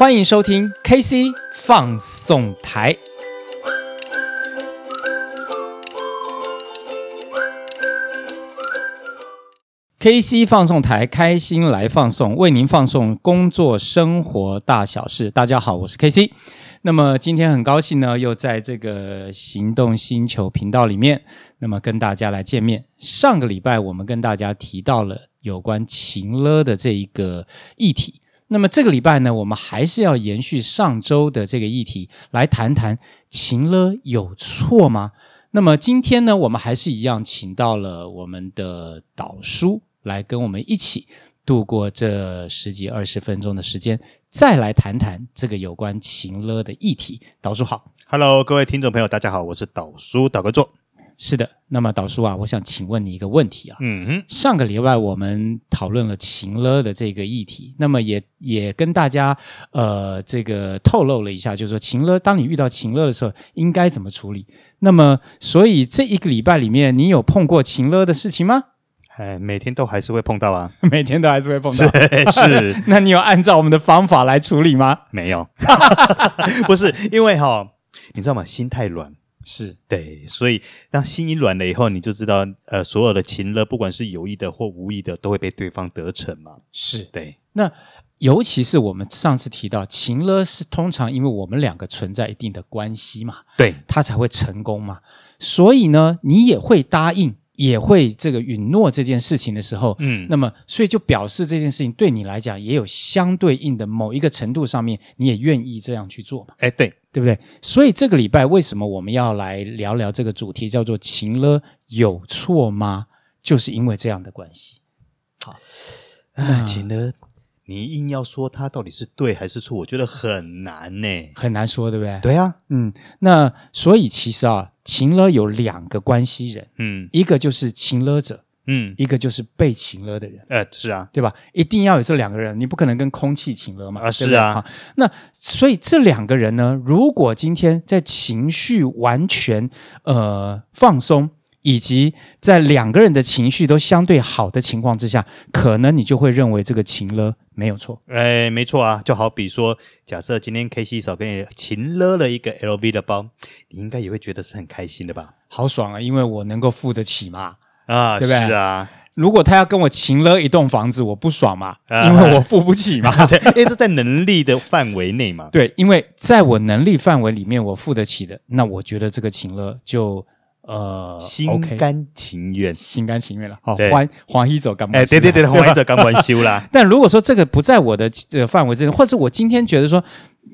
欢迎收听 KC 放送台。KC 放送台，开心来放送，为您放送工作生活大小事。大家好，我是 KC。那么今天很高兴呢，又在这个行动星球频道里面，那么跟大家来见面。上个礼拜我们跟大家提到了有关情勒的这一个议题。那么这个礼拜呢，我们还是要延续上周的这个议题，来谈谈情勒有错吗？那么今天呢，我们还是一样，请到了我们的导叔。来跟我们一起度过这十几二十分钟的时间，再来谈谈这个有关情勒的议题。导叔好，Hello，各位听众朋友，大家好，我是导叔导哥座。是的，那么导叔啊，我想请问你一个问题啊。嗯哼，上个礼拜我们讨论了情勒的这个议题，那么也也跟大家呃这个透露了一下，就是说情勒，当你遇到情勒的时候，应该怎么处理？那么，所以这一个礼拜里面，你有碰过情勒的事情吗？哎，每天都还是会碰到啊，每天都还是会碰到。是，是 那你有按照我们的方法来处理吗？没有，不是因为哈、哦，你知道吗？心太软，是对，所以当心一软了以后，你就知道，呃，所有的情勒，不管是有意的或无意的，都会被对方得逞嘛。是对。那尤其是我们上次提到情勒，是通常因为我们两个存在一定的关系嘛，对，他才会成功嘛。所以呢，你也会答应。也会这个允诺这件事情的时候，嗯，那么所以就表示这件事情对你来讲也有相对应的某一个程度上面，你也愿意这样去做嘛？哎，对，对不对？所以这个礼拜为什么我们要来聊聊这个主题，叫做情了有错吗？就是因为这样的关系。好，啊，情勒，你硬要说它到底是对还是错，我觉得很难呢，很难说，对不对？对啊，嗯，那所以其实啊。情勒有两个关系人，嗯，一个就是情勒者，嗯，一个就是被情勒的人，呃，是啊，对吧？一定要有这两个人，你不可能跟空气情勒嘛，啊，是啊。那所以这两个人呢，如果今天在情绪完全呃放松，以及在两个人的情绪都相对好的情况之下，可能你就会认为这个情了没有错。哎，没错啊，就好比说，假设今天 KC 嫂跟你情了了一个 LV 的包，你应该也会觉得是很开心的吧？好爽啊，因为我能够付得起嘛，啊，对不对？是啊。如果他要跟我情了一栋房子，我不爽嘛，因为我付不起嘛。对，因为这在能力的范围内嘛。对，因为在我能力范围里面，我付得起的，那我觉得这个情了就。呃，心甘情愿，心甘情愿了。好，欢欢喜走干嘛。哎，对对对，欢喜走干嘛修啦。但如果说这个不在我的这个范围之内，或者我今天觉得说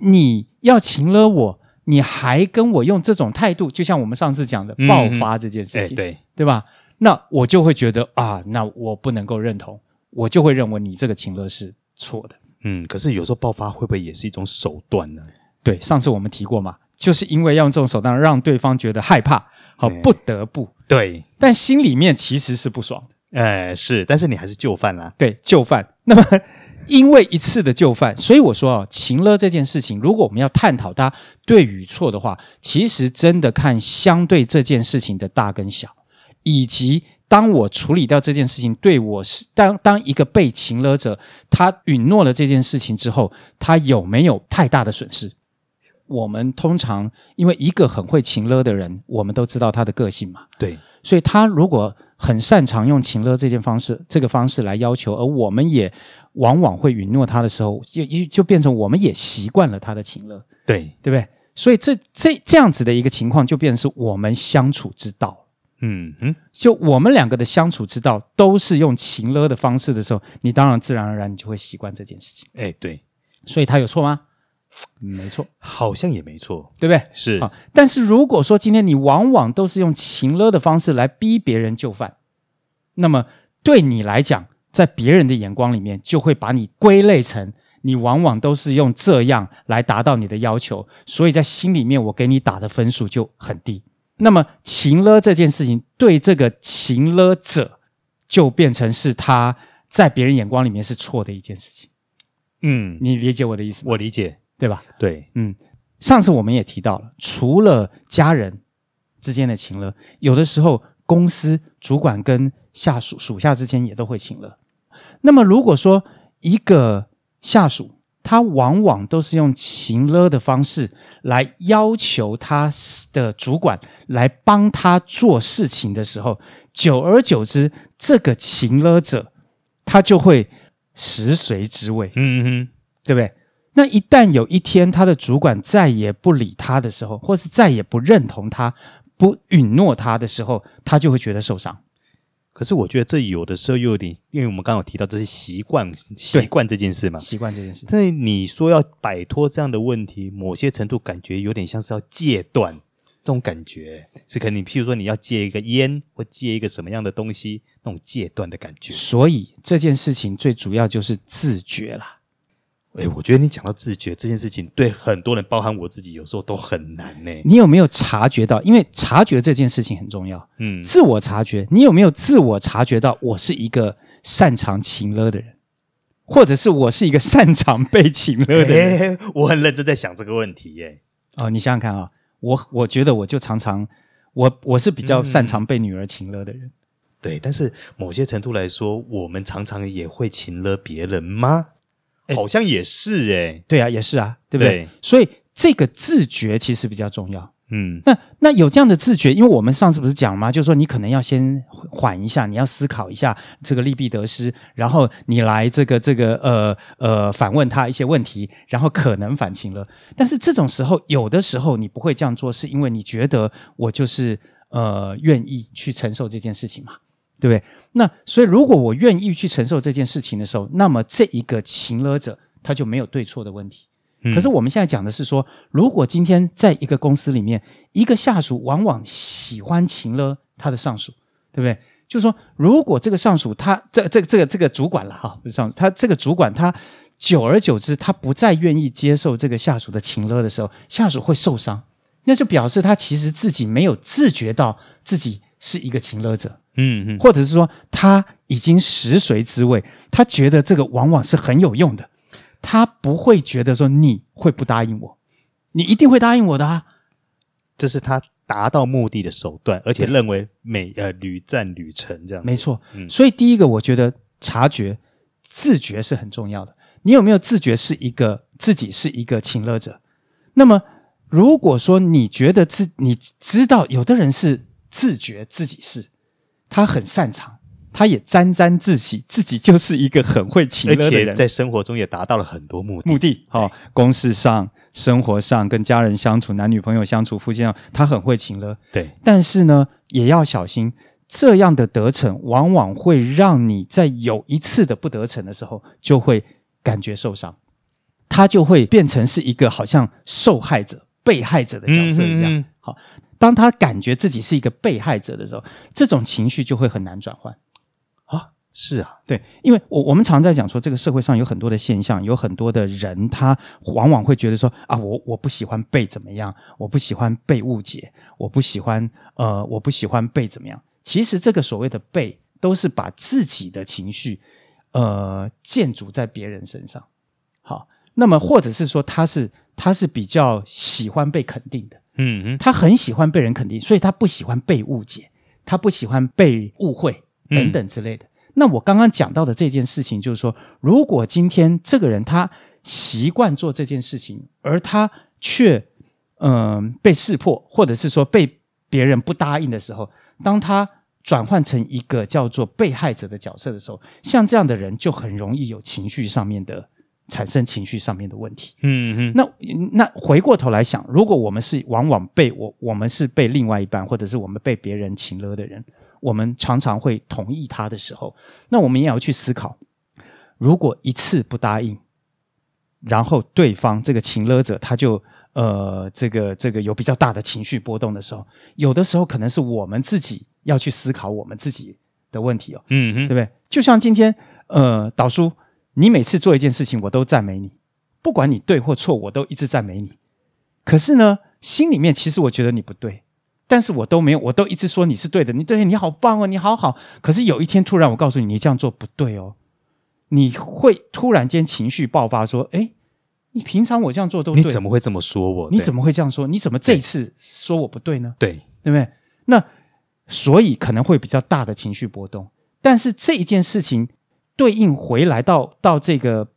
你要请了我，你还跟我用这种态度，就像我们上次讲的爆发这件事情，对对吧？那我就会觉得啊，那我不能够认同，我就会认为你这个情勒是错的。嗯，可是有时候爆发会不会也是一种手段呢？对，上次我们提过嘛，就是因为要用这种手段让对方觉得害怕。好，不得不对，但心里面其实是不爽的。哎，是，但是你还是就范啦。对，就范。那么，因为一次的就范，所以我说啊，情勒这件事情，如果我们要探讨它对与错的话，其实真的看相对这件事情的大跟小，以及当我处理掉这件事情，对我是当当一个被情勒者，他允诺了这件事情之后，他有没有太大的损失？我们通常因为一个很会情勒的人，我们都知道他的个性嘛。对，所以他如果很擅长用情勒这件方式、这个方式来要求，而我们也往往会允诺他的时候，就就变成我们也习惯了他的情勒。对，对不对？所以这这这样子的一个情况，就变成是我们相处之道。嗯嗯，就我们两个的相处之道都是用情勒的方式的时候，你当然自然而然你就会习惯这件事情。哎，对，所以他有错吗？没错，好像也没错，对不对？是啊，但是如果说今天你往往都是用情勒的方式来逼别人就范，那么对你来讲，在别人的眼光里面，就会把你归类成你往往都是用这样来达到你的要求，所以在心里面我给你打的分数就很低。那么情勒这件事情，对这个情勒者，就变成是他在别人眼光里面是错的一件事情。嗯，你理解我的意思吗？我理解。对吧？对，嗯，上次我们也提到了，除了家人之间的情勒，有的时候公司主管跟下属属下之间也都会情勒。那么，如果说一个下属他往往都是用情勒的方式来要求他的主管来帮他做事情的时候，久而久之，这个情勒者他就会食髓知味，嗯嗯，对不对？那一旦有一天他的主管再也不理他的时候，或是再也不认同他、不允诺他的时候，他就会觉得受伤。可是我觉得这有的时候又有点，因为我们刚刚有提到这是习惯，习惯这件事嘛，习惯这件事。但你说要摆脱这样的问题，某些程度感觉有点像是要戒断这种感觉，是可能你譬如说你要戒一个烟或戒一个什么样的东西，那种戒断的感觉。所以这件事情最主要就是自觉啦。哎，我觉得你讲到自觉这件事情，对很多人，包含我自己，有时候都很难呢。你有没有察觉到？因为察觉这件事情很重要。嗯，自我察觉，你有没有自我察觉到我是一个擅长情勒的人，或者是我是一个擅长被情勒的人？我很认真在想这个问题耶。哦，你想想看啊，我我觉得我就常常，我我是比较擅长被女儿情勒的人。嗯，对，但是某些程度来说，我们常常也会情勒别人吗？好像也是哎、欸，对啊，也是啊，对不对？对，所以这个自觉其实比较重要。嗯，那那有这样的自觉，因为我们上次不是讲吗？就是说你可能要先缓一下，你要思考一下这个利弊得失，然后你来这个这个呃呃反问他一些问题，然后可能反情了。但是这种时候，有的时候你不会这样做，是因为你觉得我就是呃愿意去承受这件事情嘛。对不对？那所以，如果我愿意去承受这件事情的时候，那么这一个情勒者他就没有对错的问题。嗯。可是我们现在讲的是说，如果今天在一个公司里面，一个下属往往喜欢情勒他的上属，对不对？就是说，如果这个上属他这这这个这个主管了哈，不是上属，他这个主管他久而久之他不再愿意接受这个下属的情勒的时候，下属会受伤，那就表示他其实自己没有自觉到自己是一个情乐者。嗯嗯，或者是说他已经食髓知味，他觉得这个往往是很有用的，他不会觉得说你会不答应我，你一定会答应我的啊，这是他达到目的的手段，而且认为每呃屡战屡成这样。没错，嗯，所以第一个我觉得察觉自觉是很重要的。你有没有自觉是一个自己是一个情乐者？那么如果说你觉得自你知道有的人是自觉自己是。他很擅长，他也沾沾自喜，自己就是一个很会情勒的人，在生活中也达到了很多目的。目的，好、哦，公事上、生活上，跟家人相处、男女朋友相处、夫妻上，他很会情勒。对，但是呢，也要小心，这样的得逞往往会让你在有一次的不得逞的时候，就会感觉受伤，他就会变成是一个好像受害者、被害者的角色一样。当他感觉自己是一个被害者的时候，这种情绪就会很难转换啊。是啊，对，因为我我们常在讲说，这个社会上有很多的现象，有很多的人，他往往会觉得说啊，我我不喜欢被怎么样，我不喜欢被误解，我不喜欢呃，我不喜欢被怎么样。其实这个所谓的被，都是把自己的情绪呃建筑在别人身上。好，那么或者是说他是他是比较喜欢被肯定的。嗯嗯，他很喜欢被人肯定，所以他不喜欢被误解，他不喜欢被误会等等之类的。嗯、那我刚刚讲到的这件事情，就是说，如果今天这个人他习惯做这件事情，而他却嗯、呃、被识破，或者是说被别人不答应的时候，当他转换成一个叫做被害者的角色的时候，像这样的人就很容易有情绪上面的。产生情绪上面的问题，嗯嗯，那那回过头来想，如果我们是往往被我我们是被另外一半，或者是我们被别人请了的人，我们常常会同意他的时候，那我们也要去思考，如果一次不答应，然后对方这个请了者他就呃这个这个有比较大的情绪波动的时候，有的时候可能是我们自己要去思考我们自己的问题哦，嗯嗯，对不对？就像今天呃导叔。你每次做一件事情，我都赞美你，不管你对或错，我都一直赞美你。可是呢，心里面其实我觉得你不对，但是我都没有，我都一直说你是对的，你对，你好棒哦，你好好。可是有一天突然我告诉你，你这样做不对哦，你会突然间情绪爆发，说：“诶，你平常我这样做都对，你怎么会这么说我？你怎么会这样说？你怎么这一次说我不对呢？对，对不对？那所以可能会比较大的情绪波动，但是这一件事情。对应回来到到这个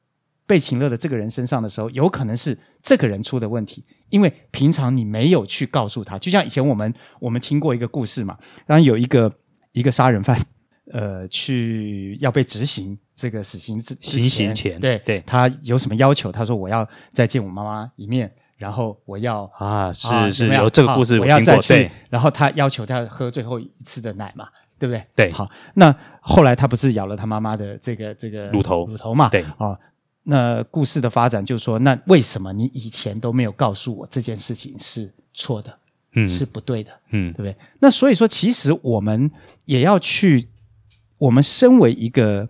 被情勒的这个人身上的时候，有可能是这个人出的问题，因为平常你没有去告诉他。就像以前我们我们听过一个故事嘛，然后有一个一个杀人犯，呃，去要被执行这个死刑之行刑前，对对，他有什么要求？他说我要再见我妈妈一面，然后我要啊，是啊是有有这个故事我我听过，要再去对，，然后他要求他喝最后一次的奶嘛，对不对？对。好，那后来他不是咬了他妈妈的这个这个乳头。乳头嘛？对。哦，那故事的发展就是说，那为什么你以前都没有告诉我这件事情是错的，嗯。是不对的，嗯。对不对？那所以说，其实我们也要去，我们身为一个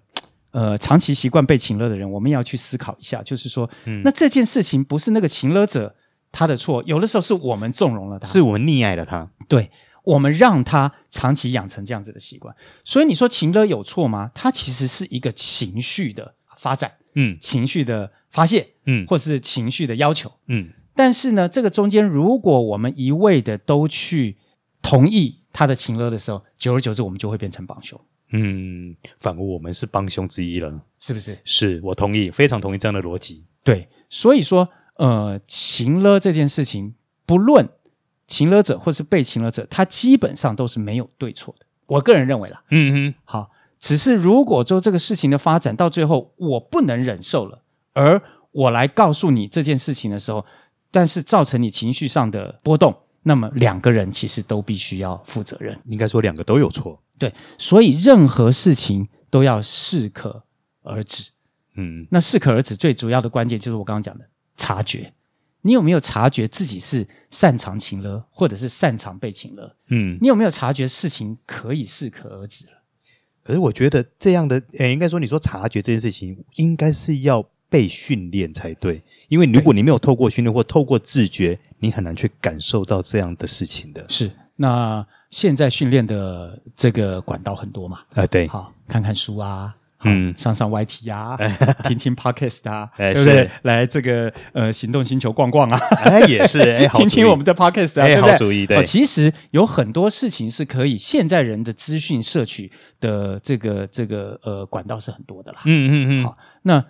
呃长期习惯被情勒的人，我们也要去思考一下，就是说，嗯。那这件事情不是那个情勒者他的错，有的时候是我们纵容了他，是我们溺爱了他，对，我们让他长期养成这样子的习惯，所以你说情勒有错吗？它其实是一个情绪的发展，嗯。情绪的发泄，嗯。或者是情绪的要求。嗯。但是呢，这个中间如果我们一味的都去同意他的情勒的时候，久而久之，我们就会变成帮凶，嗯，反而我们是帮凶之一了，是不是？是我同意，非常同意这样的逻辑，对，所以说，呃，情勒这件事情，不论情勒者或是被情勒者，他基本上都是没有对错的。我个人认为啦。嗯嗯，好，只是如果说这个事情的发展到最后我不能忍受了，而我来告诉你这件事情的时候，但是造成你情绪上的波动，那么两个人其实都必须要负责任。应该说两个都有错，对，所以任何事情都要适可而止。嗯那适可而止最主要的关键就是我刚刚讲的察觉。你有没有察觉自己是擅长情勒，或者是擅长被情勒？嗯，你有没有察觉事情可以适可而止了？可是我觉得这样的，诶，应该说你说察觉这件事情，应该是要被训练才对，因为如果你没有透过训练或透过自觉，你很难去感受到这样的事情的。是，那现在训练的这个管道很多嘛？啊、对，好，看看书啊，嗯嗯，上上 YT 啊，听听 Podcast 啊，哎对不对是？来这个呃行动星球逛逛啊，哎，也是，哎，听听我们的 Podcast 啊，哎对不对？好主意对哦其实有很多事情是可以，现在人的资讯摄取的这个这个呃管道是很多的啦。嗯嗯嗯，好，那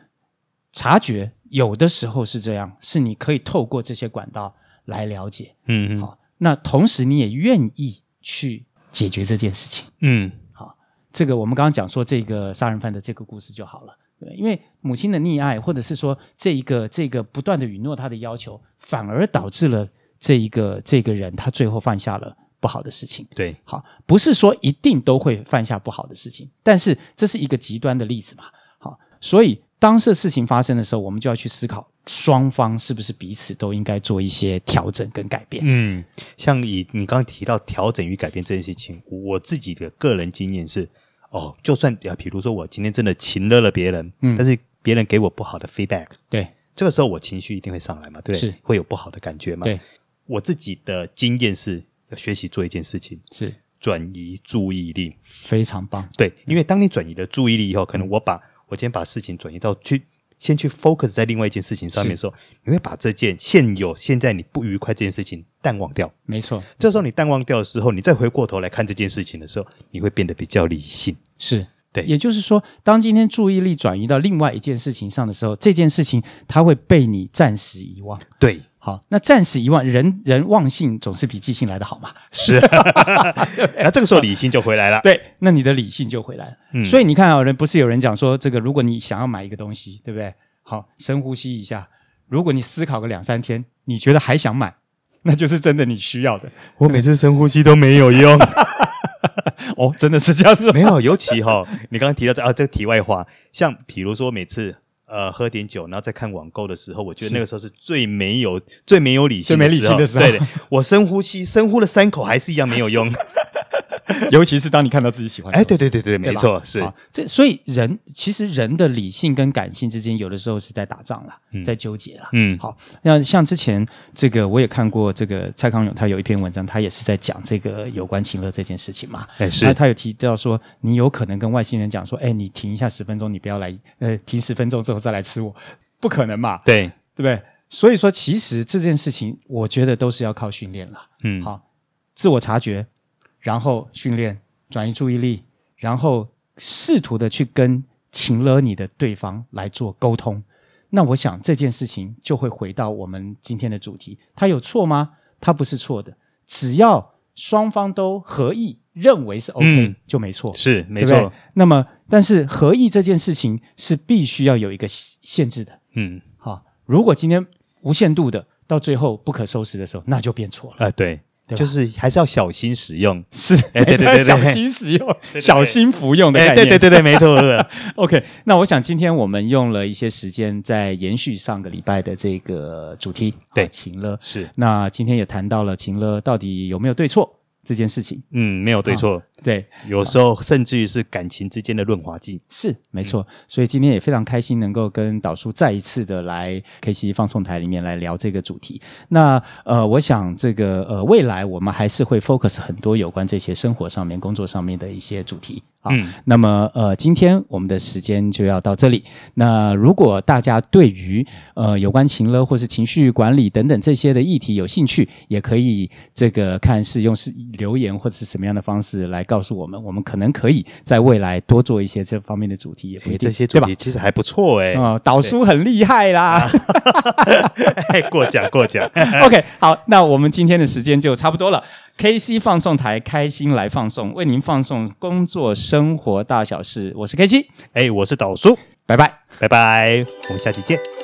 察觉有的时候是这样，是你可以透过这些管道来了解。嗯嗯，好，那同时你也愿意去解决这件事情。嗯这个我们刚刚讲说这个杀人犯的这个故事就好了，对，因为母亲的溺爱，或者是说这一个这个不断的允诺他的要求，反而导致了这一个这个人他最后犯下了不好的事情。对，好，不是说一定都会犯下不好的事情，但是这是一个极端的例子嘛。好，所以当这事情发生的时候，我们就要去思考双方是不是彼此都应该做一些调整跟改变。嗯，像以你刚刚提到调整与改变这件事情，我自己的个人经验是，哦，就算啊，比如说我今天真的情勒了别人，嗯但是别人给我不好的 feedback，对这个时候我情绪一定会上来嘛，对不对？是会有不好的感觉嘛。对，我自己的经验是要学习做一件事情，是转移注意力。非常棒。对，因为当你转移了注意力以后，可能我把我今天把事情转移到去先去 focus 在另外一件事情上面的时候，你会把这件现有现在你不愉快这件事情淡忘掉。没错，这时候你淡忘掉的时候，你再回过头来看这件事情的时候，你会变得比较理性。是对也就是说，当今天注意力转移到另外一件事情上的时候，这件事情它会被你暂时遗忘。对，好，那暂时遗忘，人人忘性总是比记性来的好嘛？是。那这个时候理性就回来了。对，那你的理性就回来了。嗯所以你看啊，人不是有人讲说，这个如果你想要买一个东西，对不对？好，深呼吸一下。如果你思考个两三天，你觉得还想买，那就是真的你需要的。我每次深呼吸都没有用。哦，真的是这样子。没有，尤其哈、哦，你刚刚提到这啊，这个题外话，像比如说每次呃喝点酒，然后再看网购的时候，我觉得那个时候是最没有、最没有理性的时候、最没理性的时候。对的，我深呼吸，深呼了三口，还是一样没有用。尤其是当你看到自己喜欢哎，对对对对，没错，是这所以人其实人的理性跟感性之间，有的时候是在打仗啦，在纠结了。嗯好，那像之前这个我也看过，这个蔡康永他有一篇文章，他也是在讲这个有关情勒这件事情嘛。哎是那他有提到说，你有可能跟外星人讲说，哎，你停一下十分钟，你不要来，呃，停十分钟之后再来吃我，不可能嘛，对，对不对？所以说，其实这件事情，我觉得都是要靠训练了。嗯，好，自我察觉，然后训练，转移注意力，然后试图的去跟情了你的对方来做沟通。那我想这件事情就会回到我们今天的主题，它有错吗？它不是错的，只要双方都合意认为是 OK，嗯，就没错，是没错。对对？那么，但是合意这件事情是必须要有一个限制的，嗯，好，如果今天无限度的，到最后不可收拾的时候，那就变错了。啊、呃，对。就是还是要小心使用，是，哎，对对对，小心使用，小心服用的概念，对对对对，没错。OK，那我想今天我们用了一些时间在延续上个礼拜的这个主题，对，情乐是。那今天也谈到了情乐到底有没有对错这件事情，嗯，没有对错。对，有时候甚至于是感情之间的润滑剂，是没错。所以今天也非常开心能够跟导叔再一次的来 KC 放送台里面来聊这个主题。那呃，我想这个呃未来我们还是会 focus 很多有关这些生活上面、工作上面的一些主题啊。嗯，那么呃，今天我们的时间就要到这里。那如果大家对于呃有关情乐或是情绪管理等等这些的议题有兴趣，也可以这个看是用是留言或者是什么样的方式来。告诉我们，我们可能可以在未来多做一些这方面的主题，也不一定，这些主题其实还不错哎。哦，导叔很厉害啦，过奖 过奖。OK，好，那我们今天的时间就差不多了。KC 放送台，开心来放送，为您放送工作生活大小事。我是 KC，哎，我是导叔，拜拜，拜拜，我们下期见。